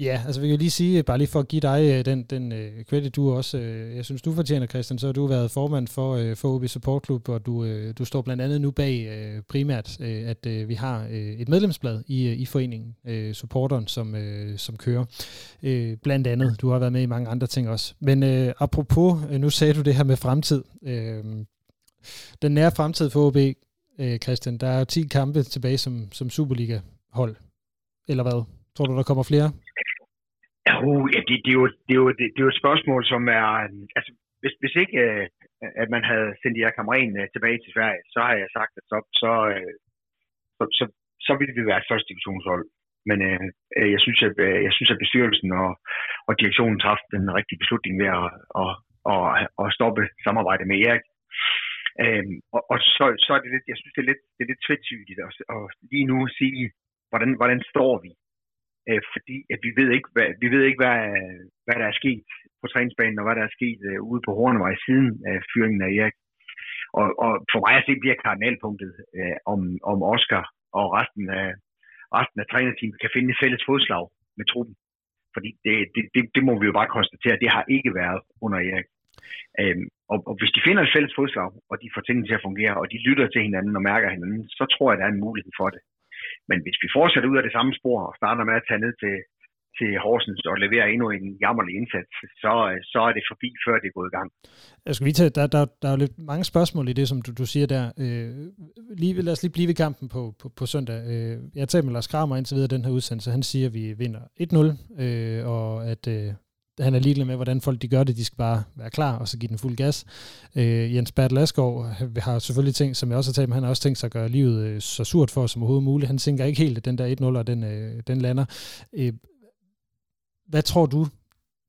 Ja, altså vi kan lige sige, bare lige for at give dig øh, den, den uh, credit, du også, uh, jeg synes, du fortjener, Christian, så har du været formand for, uh, for OB Support Club, og du, uh, du står blandt andet nu bag uh, primært, uh, at uh, vi har uh, et medlemsblad i, uh, i foreningen, uh, supporteren, som, uh, som kører. Uh, blandt andet, du har været med i mange andre ting også. Men uh, apropos, uh, nu sagde du det her med fremtid. Uh, den nære fremtid for OB, uh, Christian, der er 10 kampe tilbage som, som Superliga-hold. Eller hvad? Tror du, der kommer flere? Ja, uh, ja det, det, er jo, det, er jo, det, det er jo et spørgsmål, som er... Altså, hvis, hvis ikke øh, at man havde sendt Erik Hamren uh, øh, tilbage til Sverige, så har jeg sagt, at så, så, øh, så, så, så ville vi være et første divisionshold. Men øh, jeg, synes, at, jeg synes, at bestyrelsen og, og direktionen træffede den rigtige beslutning ved at, at, at, at stoppe samarbejdet med Erik. Øhm, og, og så, så er det lidt, jeg synes, det er lidt, det er lidt tvetydigt at, at lige nu sige, hvordan, hvordan står vi øh, fordi at vi ved ikke, hvad, vi ved ikke hvad, hvad der er sket på træningsbanen, og hvad der er sket øh, ude på Hornevej siden af fyringen af Erik. Og, og for mig at se bliver kardinalpunktet, øh, om, om Oscar og resten af, resten af trænerteamet kan finde et fælles fodslag med truppen. Fordi det, det, det, det må vi jo bare konstatere, det har ikke været under Erik. Øhm, og, og hvis de finder et fælles fodslag, og de får tingene til at fungere, og de lytter til hinanden og mærker hinanden, så tror jeg, der er en mulighed for det. Men hvis vi fortsætter ud af det samme spor og starter med at tage ned til, til Horsens og levere endnu en jammerlig indsats, så, så er det forbi, før det er gået i gang. Jeg skal lige tage, der, der, der er jo lidt mange spørgsmål i det, som du, du siger der. Øh, lige, lad os lige blive ved kampen på, på, på søndag. Øh, jeg tager med Lars Kramer indtil videre den her udsendelse. Han siger, at vi vinder 1-0, øh, og at øh, han er ligeglad med, hvordan folk de gør det. De skal bare være klar, og så give den fuld gas. Øh, Jens Bert Laskov øh, har selvfølgelig tænkt, som jeg også har talt med, han har også tænkt sig at gøre livet øh, så surt for os som overhovedet muligt. Han tænker ikke helt, at den der 1-0, den, øh, den lander. Øh, hvad tror du,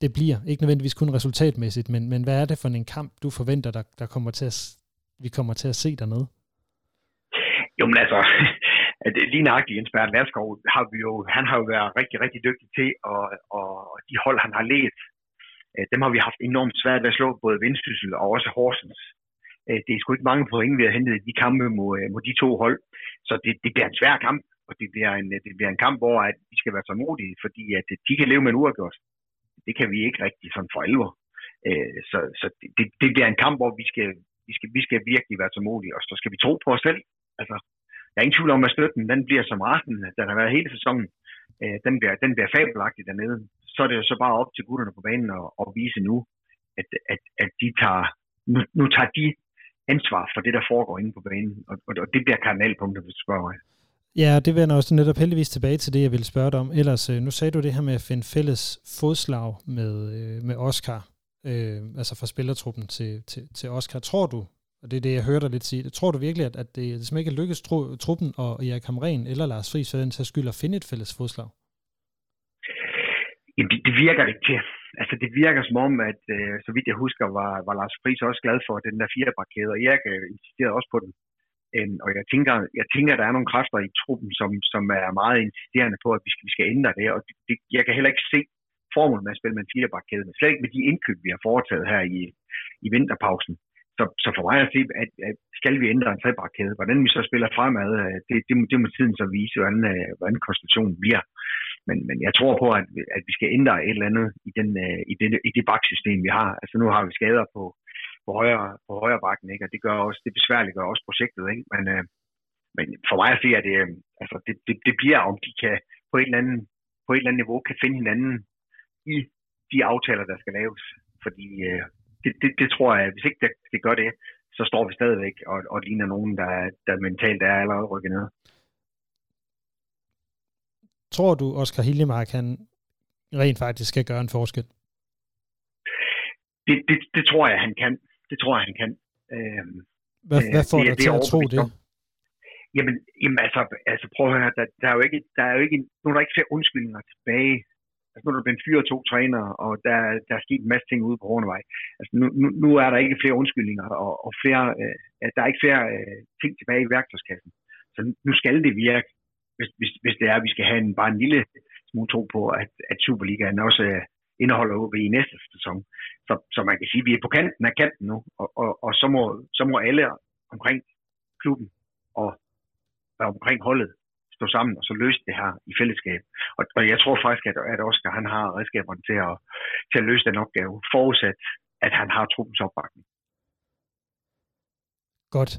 det bliver? Ikke nødvendigvis kun resultatmæssigt, men, men hvad er det for en kamp, du forventer, der, der kommer til at, vi kommer til at se dernede? Jo, men altså, at lige nøjagtigt Jens Bernd Lerskov har vi jo, han har jo været rigtig, rigtig dygtig til, og, og de hold, han har let, øh, dem har vi haft enormt svært ved at slå, både Vendsyssel og også Horsens. Øh, det er sgu ikke mange point, vi har hentet i de kampe mod, øh, mod de to hold, så det, det bliver en svær kamp, og det bliver en, det bliver en kamp, hvor at vi skal være så modige, fordi at de kan leve med en uafgjort. Det kan vi ikke rigtig sådan for alvor. Så, så det, det bliver en kamp, hvor vi skal, vi skal, vi skal virkelig være så modige, og så skal vi tro på os selv. Altså, der er ingen tvivl om, at støtten den bliver som resten, den har været hele sæsonen. Øh, den, bliver, den bliver fabelagtig dernede. Så er det jo så bare op til gutterne på banen at, at vise nu, at, at, at de tager, nu, nu tager de ansvar for det, der foregår inde på banen. Og, og, og det bliver kardinalpunktet, hvis du spørger mig. Ja, det vender også netop heldigvis tilbage til det, jeg ville spørge dig om. Ellers, øh, nu sagde du det her med at finde fælles fodslag med, øh, med Oscar, øh, altså fra spillertruppen til, til, til Oscar. Tror du, og det er det, jeg hørte dig lidt sige, tror du virkelig, at, at det, det simpelthen ikke lykkes tru, truppen og Erik Hamren eller Lars Friis for den sags skyld at finde et fælles fodslag? Jamen, det, det virker ikke til. Altså, det virker som om, at øh, så vidt jeg husker, var, var Lars Friis også glad for den der firebakkæde, og Erik øh, insisterede også på den. Øhm, og jeg tænker, jeg tænker, at der er nogle kræfter i truppen, som, som er meget insisterende på, at vi skal, vi skal ændre det. Og det, det, jeg kan heller ikke se formålet med at spille med en firebakkæde, men slet ikke med de indkøb, vi har foretaget her i, i vinterpausen. Så, så for mig at se, at, at skal vi ændre en trebakkæde, hvordan vi så spiller fremad, øh, det, det, det må tiden så vise, hvordan, øh, hvordan konstruktionen bliver. Men, men jeg tror på, at, at vi skal ændre et eller andet i, den, øh, i, den, i det baksystem, vi har. Altså nu har vi skader på, på højre, på højre bakken, ikke? og det gør også, det besværliggør også projektet. Ikke? Men, øh, men for mig at se, at det, altså det, det, det bliver, om de kan på et, eller andet, på et eller andet niveau kan finde hinanden i de aftaler, der skal laves. Fordi øh, det, det, det tror jeg, hvis ikke det, det gør det, så står vi stadigvæk og, og ligner nogen, der, der mentalt er allerede rykket ned. Tror du, Oscar Hiljemark, han rent faktisk skal gøre en forskel? Det, det, det tror jeg, han kan. Det tror jeg, han kan. Øhm, hvad, hvad får dig til at tro det? Jamen, jamen altså, altså prøv at høre, der, der, er jo ikke, der er jo ikke, nu er der ikke flere undskyldninger tilbage. Altså, nu er der blevet fyret to trænere, og der, der er sket en masse ting ude på Hornevej. Altså, nu, nu, nu er der ikke flere undskyldninger, og, og flere, øh, der er ikke flere øh, ting tilbage i værktøjskassen. Så nu skal det virke, hvis, hvis, hvis det er, at vi skal have en, bare en lille smule tro på, at, at Superligaen også øh, indeholder OB i næste sæson. Så, så man kan sige, at vi er på kanten af kanten nu, og, og, og så, må, så må alle omkring klubben og, og omkring holdet stå sammen og så løse det her i fællesskab. Og, og jeg tror faktisk, at, at Oscar han har redskaberne til at, til at løse den opgave, forudsat at han har truppens opbakning. Godt.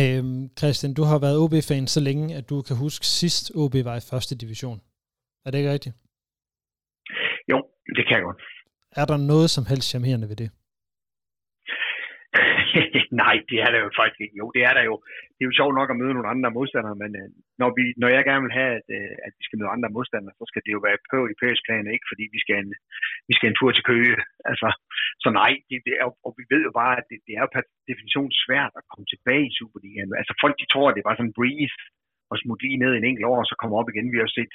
Øhm, Christian, du har været OB-fan så længe, at du kan huske sidst OB var i første division. Er det ikke rigtigt? Jo, det kan jeg godt. Er der noget som helst charmerende ved det? Nej, det er der jo faktisk ikke. Jo, det er der jo. Det er jo sjovt nok at møde nogle andre modstandere, men øh, når, vi, når jeg gerne vil have, at, øh, at vi skal møde andre modstandere, så skal det jo være på i plan, ikke? Fordi vi skal, en, vi skal en tur til Køge. Altså, så nej, det, det er, og vi ved jo bare, at det, det er jo per definition svært at komme tilbage i Superligaen. Altså folk, de tror, at det er bare sådan en breeze og smutte lige ned en enkelt år, og så komme op igen. Vi har set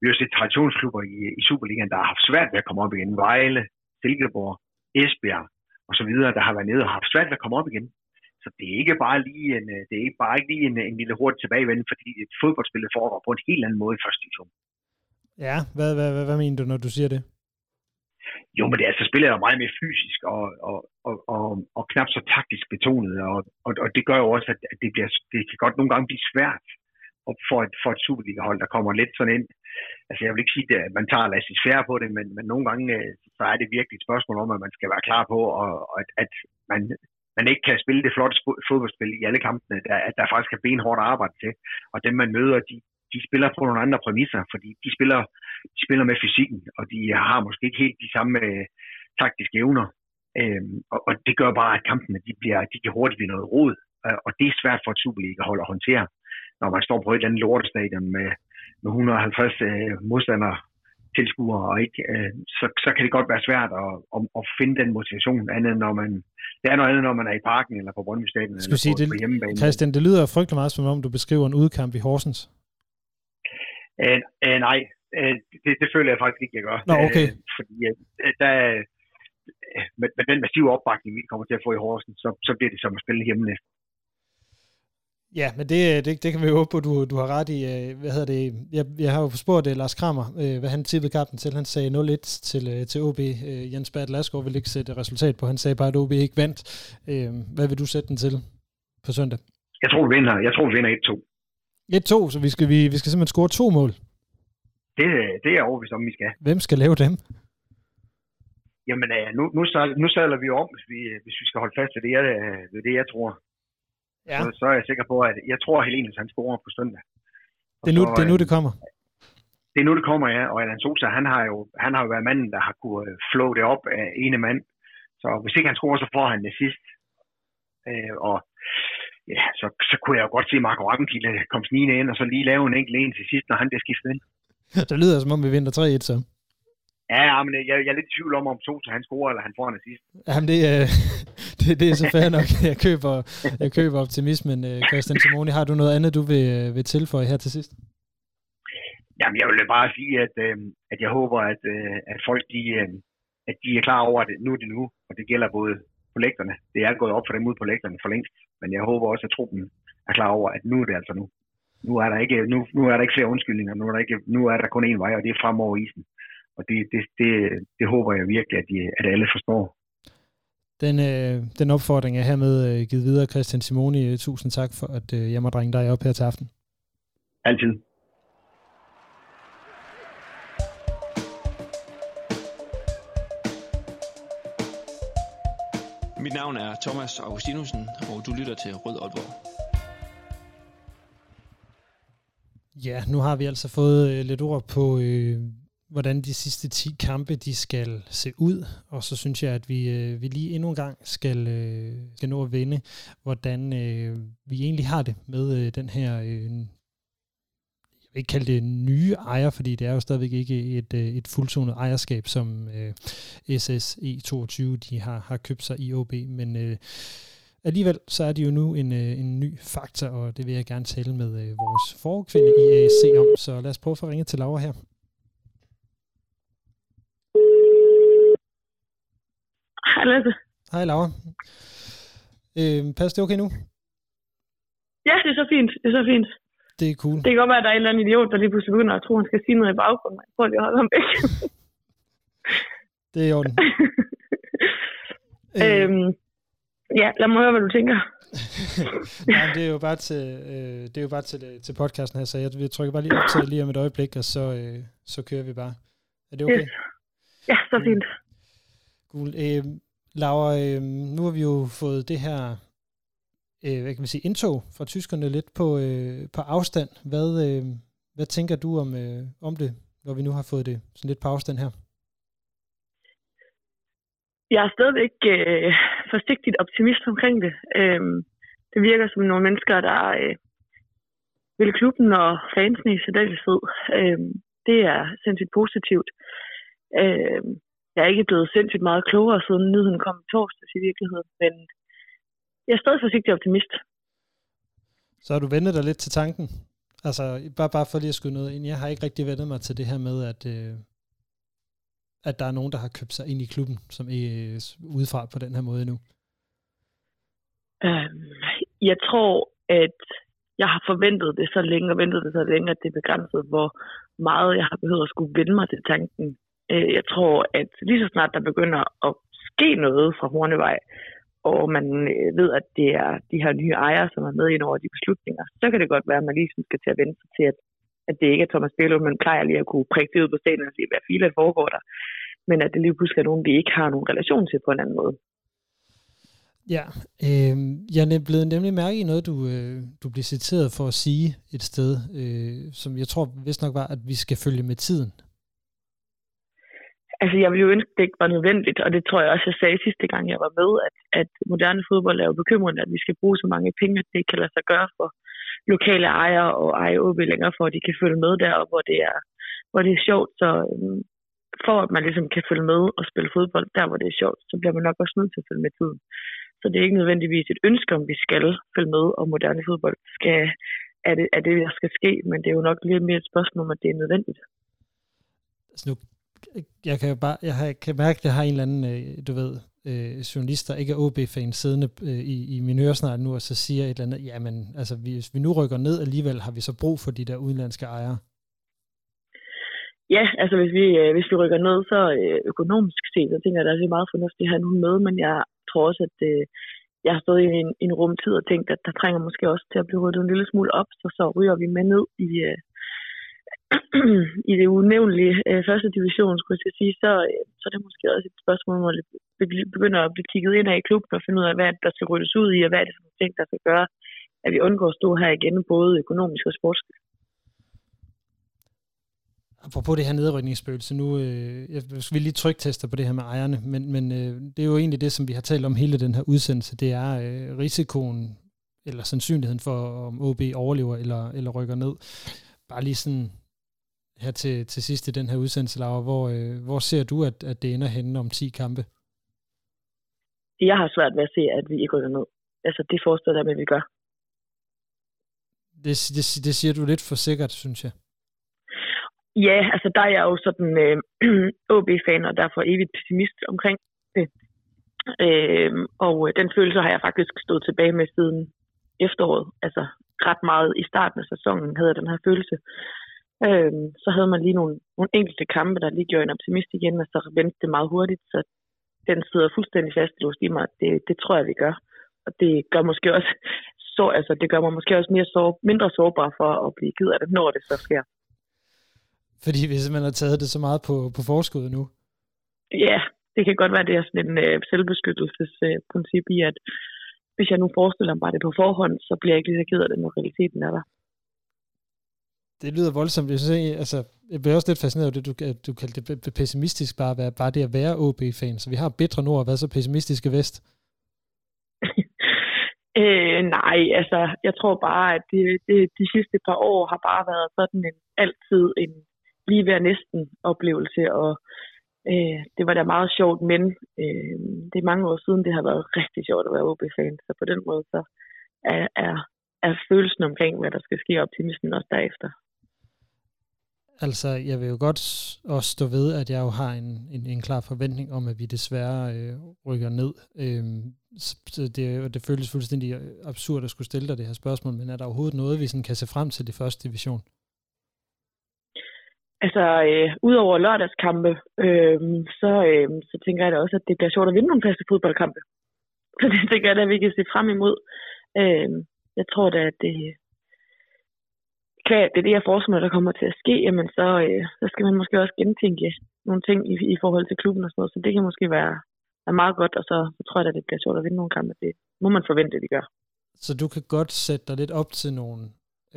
vi har set traditionsklubber i, i Superligaen, der har haft svært ved at komme op igen. Vejle, Silkeborg, Esbjerg og så videre, der har været nede og haft svært ved at komme op igen. Så det er ikke bare lige en, øh, det er ikke bare lige en, en lille hurtig tilbagevenden, fordi fodboldspillet foregår på en helt anden måde i første division. Ja, hvad, hvad, hvad, hvad mener du, når du siger det? Jo, men det altså, spillet er meget mere fysisk og, og, og, og, og knap så taktisk betonet, og, og, og det gør jo også, at det, bliver, det kan godt nogle gange blive svært for et, for et Superliga-hold, der kommer lidt sådan ind. Altså jeg vil ikke sige, at man tager lasse færre på det, men, men nogle gange øh, så er det virkelig et spørgsmål om, at man skal være klar på, og, og at, at man, man ikke kan spille det flotte fodboldspil i alle kampene, der, at der faktisk er benhårdt arbejde til. Og dem man møder, de, de spiller på nogle andre præmisser, fordi de spiller, de spiller med fysikken, og de har måske ikke helt de samme øh, taktiske evner. Øhm, og, og det gør bare, at kampene de bliver, de kan hurtigt blive noget rod, øh, og det er svært for et Superliga-hold at håndtere når man står på et eller andet lortestadion med, med 150 øh, modstandere tilskuere, og ikke, øh, så, så kan det godt være svært at, at, at finde den motivation, andet når man, det er noget andet, når man er i parken, eller på Brøndby Stadion, eller sige, på, det, på hjemmebane. Christian, det lyder frygtelig meget, som om du beskriver en udkamp i Horsens. Øh, øh, nej, øh, det, det føler jeg faktisk ikke, jeg gør. Nå, okay. Øh, fordi øh, der, øh, med, med den massive opbakning, vi kommer til at få i Horsens, så, så bliver det som at spille hjemme næsten. Ja, men det, det, det kan vi håbe på, du, du har ret i. Øh, hvad hedder det? Jeg, jeg har jo spurgt uh, Lars Kramer, hvad han tippede kampen til. Han sagde 0-1 til, til OB. Jens Bert Lasgaard ville ikke sætte resultat på. Han sagde bare, at OB ikke vandt. Hvad vil du sætte den til på søndag? Jeg tror, vi vinder, jeg tror, vi vinder 1-2. 1-2, så vi skal, vi, vi skal simpelthen score to mål. Det, det er jeg overbevist om, vi skal. Hvem skal lave dem? Jamen, nu, nu, nu sadler vi om, hvis vi, hvis vi skal holde fast ved det, jeg, ved det, jeg tror ja. så, så er jeg sikker på, at jeg tror, at Helenius han scorer på søndag. det er, nu, så, det er nu, det kommer? Det er nu, det kommer, ja. Og Alan Sosa, han har jo, han har jo været manden, der har kunne øh, flå det op af ene mand. Så hvis ikke han scorer, så får han det sidst. Øh, og ja, så, så kunne jeg jo godt se Marco Rappenkilde komme snigende ind, og så lige lave en enkelt en til sidst, når han bliver skiftet ind. Det lyder som om, vi vinder 3-1 så. Ja, men jeg, jeg er lidt i tvivl om, om til han scorer, eller han får en assist. Jamen, det, øh, det, det er så fair nok. Jeg køber, jeg køber optimismen. Øh, Christian Simoni, har du noget andet, du vil, øh, vil tilføje her til sidst? Jamen, jeg vil bare sige, at, øh, at jeg håber, at, øh, at folk de, øh, at de er klar over, at nu er det nu, og det gælder både på lægterne. Det er gået op for dem ud på lægterne for længst, men jeg håber også, at truppen er klar over, at nu er det altså nu. Nu er der ikke, nu, nu er der ikke flere undskyldninger, nu er der, ikke, nu er der kun én vej, og det er frem over isen. Og det, det, det, det håber jeg virkelig, at, de, at alle forstår. Den, øh, den opfordring er hermed øh, givet videre, Christian Simoni. Tusind tak for, at øh, jeg må ringe dig op her til aften. Altid. Mit navn er Thomas Augustinusen, og du lytter til Rød Aalborg. Ja, nu har vi altså fået øh, lidt ord på, øh, hvordan de sidste 10 kampe de skal se ud, og så synes jeg, at vi, øh, vi lige endnu en gang skal, øh, skal nå at vinde, hvordan øh, vi egentlig har det med øh, den her øh, vil ikke kalde det nye ejer, fordi det er jo stadigvæk ikke et, øh, et fuldtonet ejerskab, som øh, SSE22 de har, har købt sig i OB, men øh, alligevel så er det jo nu en, øh, en ny faktor, og det vil jeg gerne tale med øh, vores forkvinde i AC om, så lad os prøve at få ringe til Laura her. Hej Lasse. Hej Laura. Øh, pas det okay nu? Ja, det er så fint. Det er så fint. Det er cool. Det kan godt være, at der er en eller anden idiot, der lige pludselig begynder at tro, at han skal sige noget i baggrunden. Jeg prøver lige at holde ham væk. det er i orden. øhm, ja, lad mig høre, hvad du tænker. Nej, det er jo bare til, øh, det er jo bare til, øh, til podcasten her, så jeg, jeg trykker bare lige op til lige om et øjeblik, og så, øh, så kører vi bare. Er det okay? Ja, så fint. Cool. Øh, Laura, øh, nu har vi jo fået det her øh, hvad kan man sige, indtog fra tyskerne lidt på, øh, på afstand. Hvad, øh, hvad tænker du om, øh, om det, når vi nu har fået det sådan lidt på afstand her? Jeg er stadigvæk øh, forsigtigt optimist omkring det. Øh, det virker som nogle mennesker, der øh, vil klubben og fansene i særdeleshed. Øh, det er sindssygt positivt. Øh, jeg er ikke blevet sindssygt meget klogere, siden nyheden kom i torsdags i virkeligheden, men jeg er stadig forsigtig optimist. Så har du vendt dig lidt til tanken? Altså, bare, bare for lige at skyde noget ind. Jeg har ikke rigtig vendt mig til det her med, at, øh, at der er nogen, der har købt sig ind i klubben, som er øh, udefra på den her måde nu. Øhm, jeg tror, at jeg har forventet det så længe, og ventet det så længe, at det er begrænset, hvor meget jeg har behøvet at skulle vende mig til tanken. Øh, jeg tror, at lige så snart der begynder at ske noget fra Hornevej, og man øh, ved, at det er de her nye ejere, som er med ind over de beslutninger, så kan det godt være, at man lige skal til at vente sig til, at, at det ikke er Thomas Bellum, men plejer lige at kunne prikke det ud på scenen og sige, hvad filer foregår der. Men at det lige pludselig er nogen, vi ikke har nogen relation til på en anden måde. Ja, øh, jeg er blevet nemlig mærke i noget, du, øh, du blev citeret for at sige et sted, øh, som jeg tror vist nok var, at vi skal følge med tiden. Altså, jeg ville jo ønske, at det ikke var nødvendigt, og det tror jeg også, jeg sagde sidste gang, jeg var med, at, at moderne fodbold er jo bekymrende, at vi skal bruge så mange penge, at det ikke kan lade sig gøre for lokale ejere og eje OB længere, for at de kan følge med der, hvor det er, hvor det er sjovt. Så øhm, for at man ligesom kan følge med og spille fodbold der, hvor det er sjovt, så bliver man nok også nødt til at følge med tiden. Så det er ikke nødvendigvis et ønske, om vi skal følge med, og moderne fodbold skal, er, det, er det, der skal ske, men det er jo nok lidt mere et spørgsmål om, at det er nødvendigt. Altså nu jeg kan jo bare, jeg har, kan mærke, at jeg har en eller anden, øh, du ved, øh, journalist, der ikke er OB-fan, siddende øh, i, i min øresnart nu, og så siger et eller andet, jamen, altså, hvis vi nu rykker ned alligevel, har vi så brug for de der udenlandske ejere? Ja, altså hvis vi, øh, hvis vi rykker ned, så øh, økonomisk set, så tænker jeg, at det er meget fornuftigt at have nogen med, men jeg tror også, at øh, jeg har stået i en, en rumtid og tænkt, at der trænger måske også til at blive ryddet en lille smule op, så så ryger vi med ned i, øh, i det unævnlige øh, første division, skulle jeg sige, så, øh, så er det måske også et spørgsmål, hvor det begynder at blive kigget ind af i klubben og finde ud af, hvad der skal ryddes ud i, og hvad er det for nogle ting, der skal gøre, at vi undgår at stå her igen, både økonomisk og sportsligt. Apropos det her nedrykningsspøgelse, nu øh, jeg skal vi lige trygtester på det her med ejerne, men, men øh, det er jo egentlig det, som vi har talt om hele den her udsendelse, det er øh, risikoen eller sandsynligheden for, om OB overlever eller, eller rykker ned. Bare lige sådan her til, til sidst i den her udsendelse, Laura, hvor, øh, hvor ser du, at, at det ender henne om 10 kampe? Jeg har svært ved at se, at vi ikke rykker ned. Altså, det forestiller jeg mig, at vi gør. Det, det, det siger du lidt for sikkert, synes jeg. Ja, altså der er jeg jo sådan øh, OB-fan, og derfor evigt pessimist omkring det. Øh, og den følelse har jeg faktisk stået tilbage med siden efteråret. Altså ret meget i starten af sæsonen havde jeg den her følelse. Øh, så havde man lige nogle, nogle enkelte kampe, der lige gjorde en optimist igen, og så vendte det meget hurtigt, så den sidder fuldstændig fast i mig. Det, det tror jeg, vi gør. Og det gør måske også så, altså det gør mig måske også mere sår, mindre sårbar for at blive ked af det, når det så sker. Fordi vi simpelthen har taget det så meget på, på forskud nu. Ja, det kan godt være, det er sådan en øh, selvbeskyttelsesprincip øh, i, at hvis jeg nu forestiller mig bare det på forhånd, så bliver jeg ikke lige så ked af det, når realiteten er der. Det lyder voldsomt. Jeg, synes, altså, jeg bliver også lidt fascineret af det, du, du kaldte det pessimistisk, bare, være, bare det at være OB-fan. Så vi har bedre nord og været så pessimistiske vest. øh, nej, altså, jeg tror bare, at det, det, de sidste par år har bare været sådan en altid en lige ved næsten oplevelse, og øh, det var da meget sjovt, men øh, det er mange år siden, det har været rigtig sjovt at være OB-fan, så på den måde så er, er, er følelsen omkring, hvad der skal ske, optimismen også derefter. Altså, jeg vil jo godt også stå ved, at jeg jo har en, en, en klar forventning om, at vi desværre øh, rykker ned. Øhm, så det, det føles fuldstændig øh, absurd at skulle stille dig det her spørgsmål, men er der overhovedet noget, vi sådan kan se frem til det første division? Altså, øh, udover lørdagskampe, øh, så, øh, så tænker jeg da også, at det bliver sjovt at vinde nogle faste fodboldkampe. Så det tænker jeg da, at vi kan se frem imod. Øh, jeg tror da, at det, kan, det er det, jeg forestiller der kommer til at ske, jamen så, øh, så skal man måske også gentænke nogle ting i, i forhold til klubben og sådan noget. Så det kan måske være, være meget godt, og så, så tror jeg, at det bliver sjovt at vinde nogle kampe. Det må man forvente, at vi gør. Så du kan godt sætte dig lidt op til nogle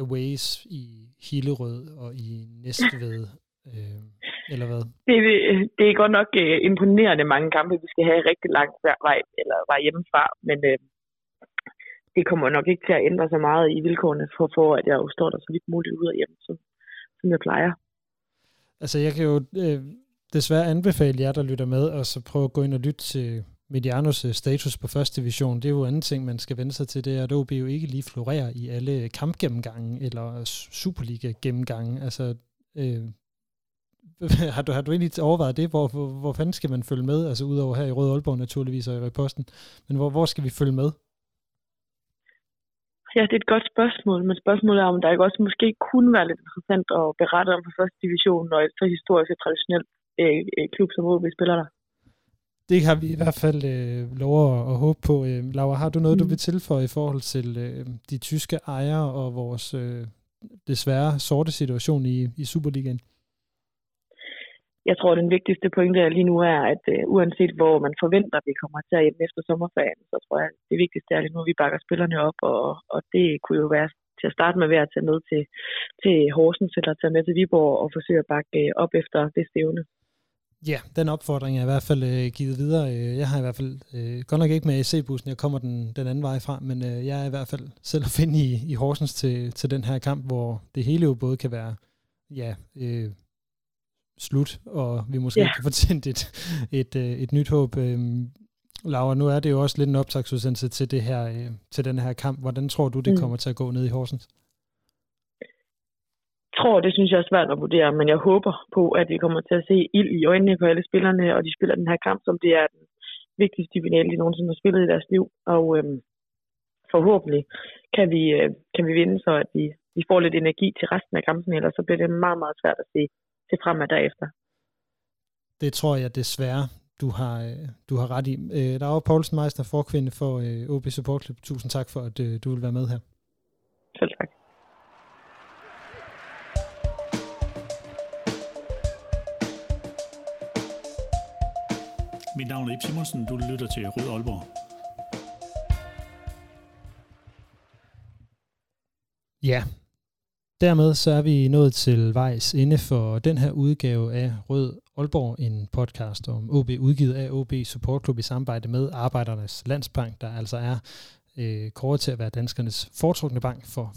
aways i Hillerød og i Næstved, øh, eller hvad? Det, det er godt nok øh, imponerende mange kampe, vi skal have rigtig langt vej, eller vej hjemmefra, men øh, det kommer nok ikke til at ændre så meget i vilkårene for, for at jeg jo står der så vidt muligt ud af hjem, som, som jeg plejer. Altså jeg kan jo øh, desværre anbefale jer, der lytter med, og så prøve at gå ind og lytte til Medianos øh, status på første division. Det er jo anden ting, man skal vende sig til, det er, at OB jo ikke lige florerer i alle kampgennemgange eller Superliga-gennemgange. Altså, øh, har, du, har du egentlig overvejet det? Hvor, hvor, hvor fanden skal man følge med? Altså udover her i Røde Aalborg naturligvis og i Reposten. Men hvor, hvor skal vi følge med? Ja, det er et godt spørgsmål, men spørgsmålet er, om der ikke også måske kunne være lidt interessant at berette om for første division, og et så historisk og traditionelt øh, øh klub som OB spiller der. Det har vi i hvert fald øh, lov at, at håbe på. Øh, Laura, har du noget, mm. du vil tilføje i forhold til øh, de tyske ejere og vores øh, desværre sorte situation i, i Superligaen? Jeg tror, at den vigtigste pointe lige nu er, at øh, uanset hvor man forventer, at vi kommer til at hjem efter sommerferien, så tror jeg, at det vigtigste er lige nu, at vi bakker spillerne op, og, og det kunne jo være til at starte med ved at tage med til, til Horsens eller tage med til Viborg og forsøge at bakke øh, op efter det stævne. Ja, den opfordring er i hvert fald øh, givet videre. Øh, jeg har i hvert fald, øh, godt nok ikke med AC-bussen, jeg kommer den, den anden vej fra, men øh, jeg er i hvert fald selv at finde i, i Horsens til, til den her kamp, hvor det hele jo både kan være ja, øh, slut, og vi måske ja. kan få tændt et, et, øh, et nyt håb. Øhm, Laura, nu er det jo også lidt en optagsudsendelse til, det her, øh, til den her kamp. Hvordan tror du, det mm. kommer til at gå ned i Horsens? Jeg tror, det synes jeg er svært at vurdere, men jeg håber på, at vi kommer til at se ild i øjnene på alle spillerne, og de spiller den her kamp, som det er den vigtigste finale, de nogensinde har spillet i deres liv. Og øhm, forhåbentlig kan vi, øh, kan vi vinde, så at vi, vi får lidt energi til resten af kampen, ellers så bliver det meget, meget svært at se se fremad derefter. Det tror jeg desværre, du har, du har ret i. Øh, Laura Poulsen Meister, forkvinde for øh, OB Support Club. Tusind tak for, at øh, du vil være med her. Selv tak. Mit navn er Ip Simonsen. Du lytter til Rød Aalborg. Ja, Dermed så er vi nået til vejs ende for den her udgave af Rød Aalborg, en podcast om OB, udgivet af OB Support Club i samarbejde med Arbejdernes Landsbank, der altså er øh, kåret til at være danskernes foretrukne bank for,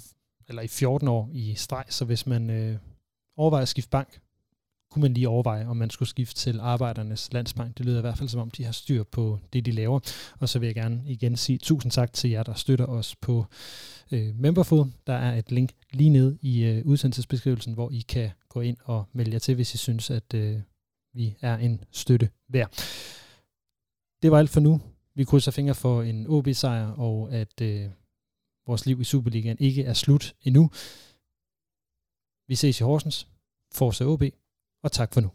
eller i 14 år i streg, så hvis man øh, overvejer at skifte bank, kunne man lige overveje, om man skulle skifte til Arbejdernes Landsbank. Det lyder i hvert fald som om, de har styr på det, de laver. Og så vil jeg gerne igen sige tusind tak til jer, der støtter os på øh, Memberfod. Der er et link lige ned i øh, udsendelsesbeskrivelsen, hvor I kan gå ind og melde jer til, hvis I synes, at øh, vi er en støtte værd. Det var alt for nu. Vi krydser fingre for en OB-sejr, og at øh, vores liv i Superligaen ikke er slut endnu. Vi ses i Horsens. Forza OB og tak for nu.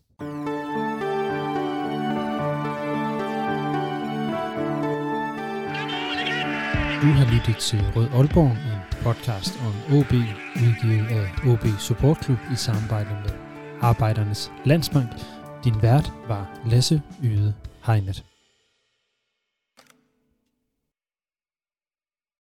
Du har lyttet til Rød Aalborg, en podcast om OB, udgivet af OB Support Club i samarbejde med Arbejdernes Landsbank. Din vært var Lasse Yde Hegnet.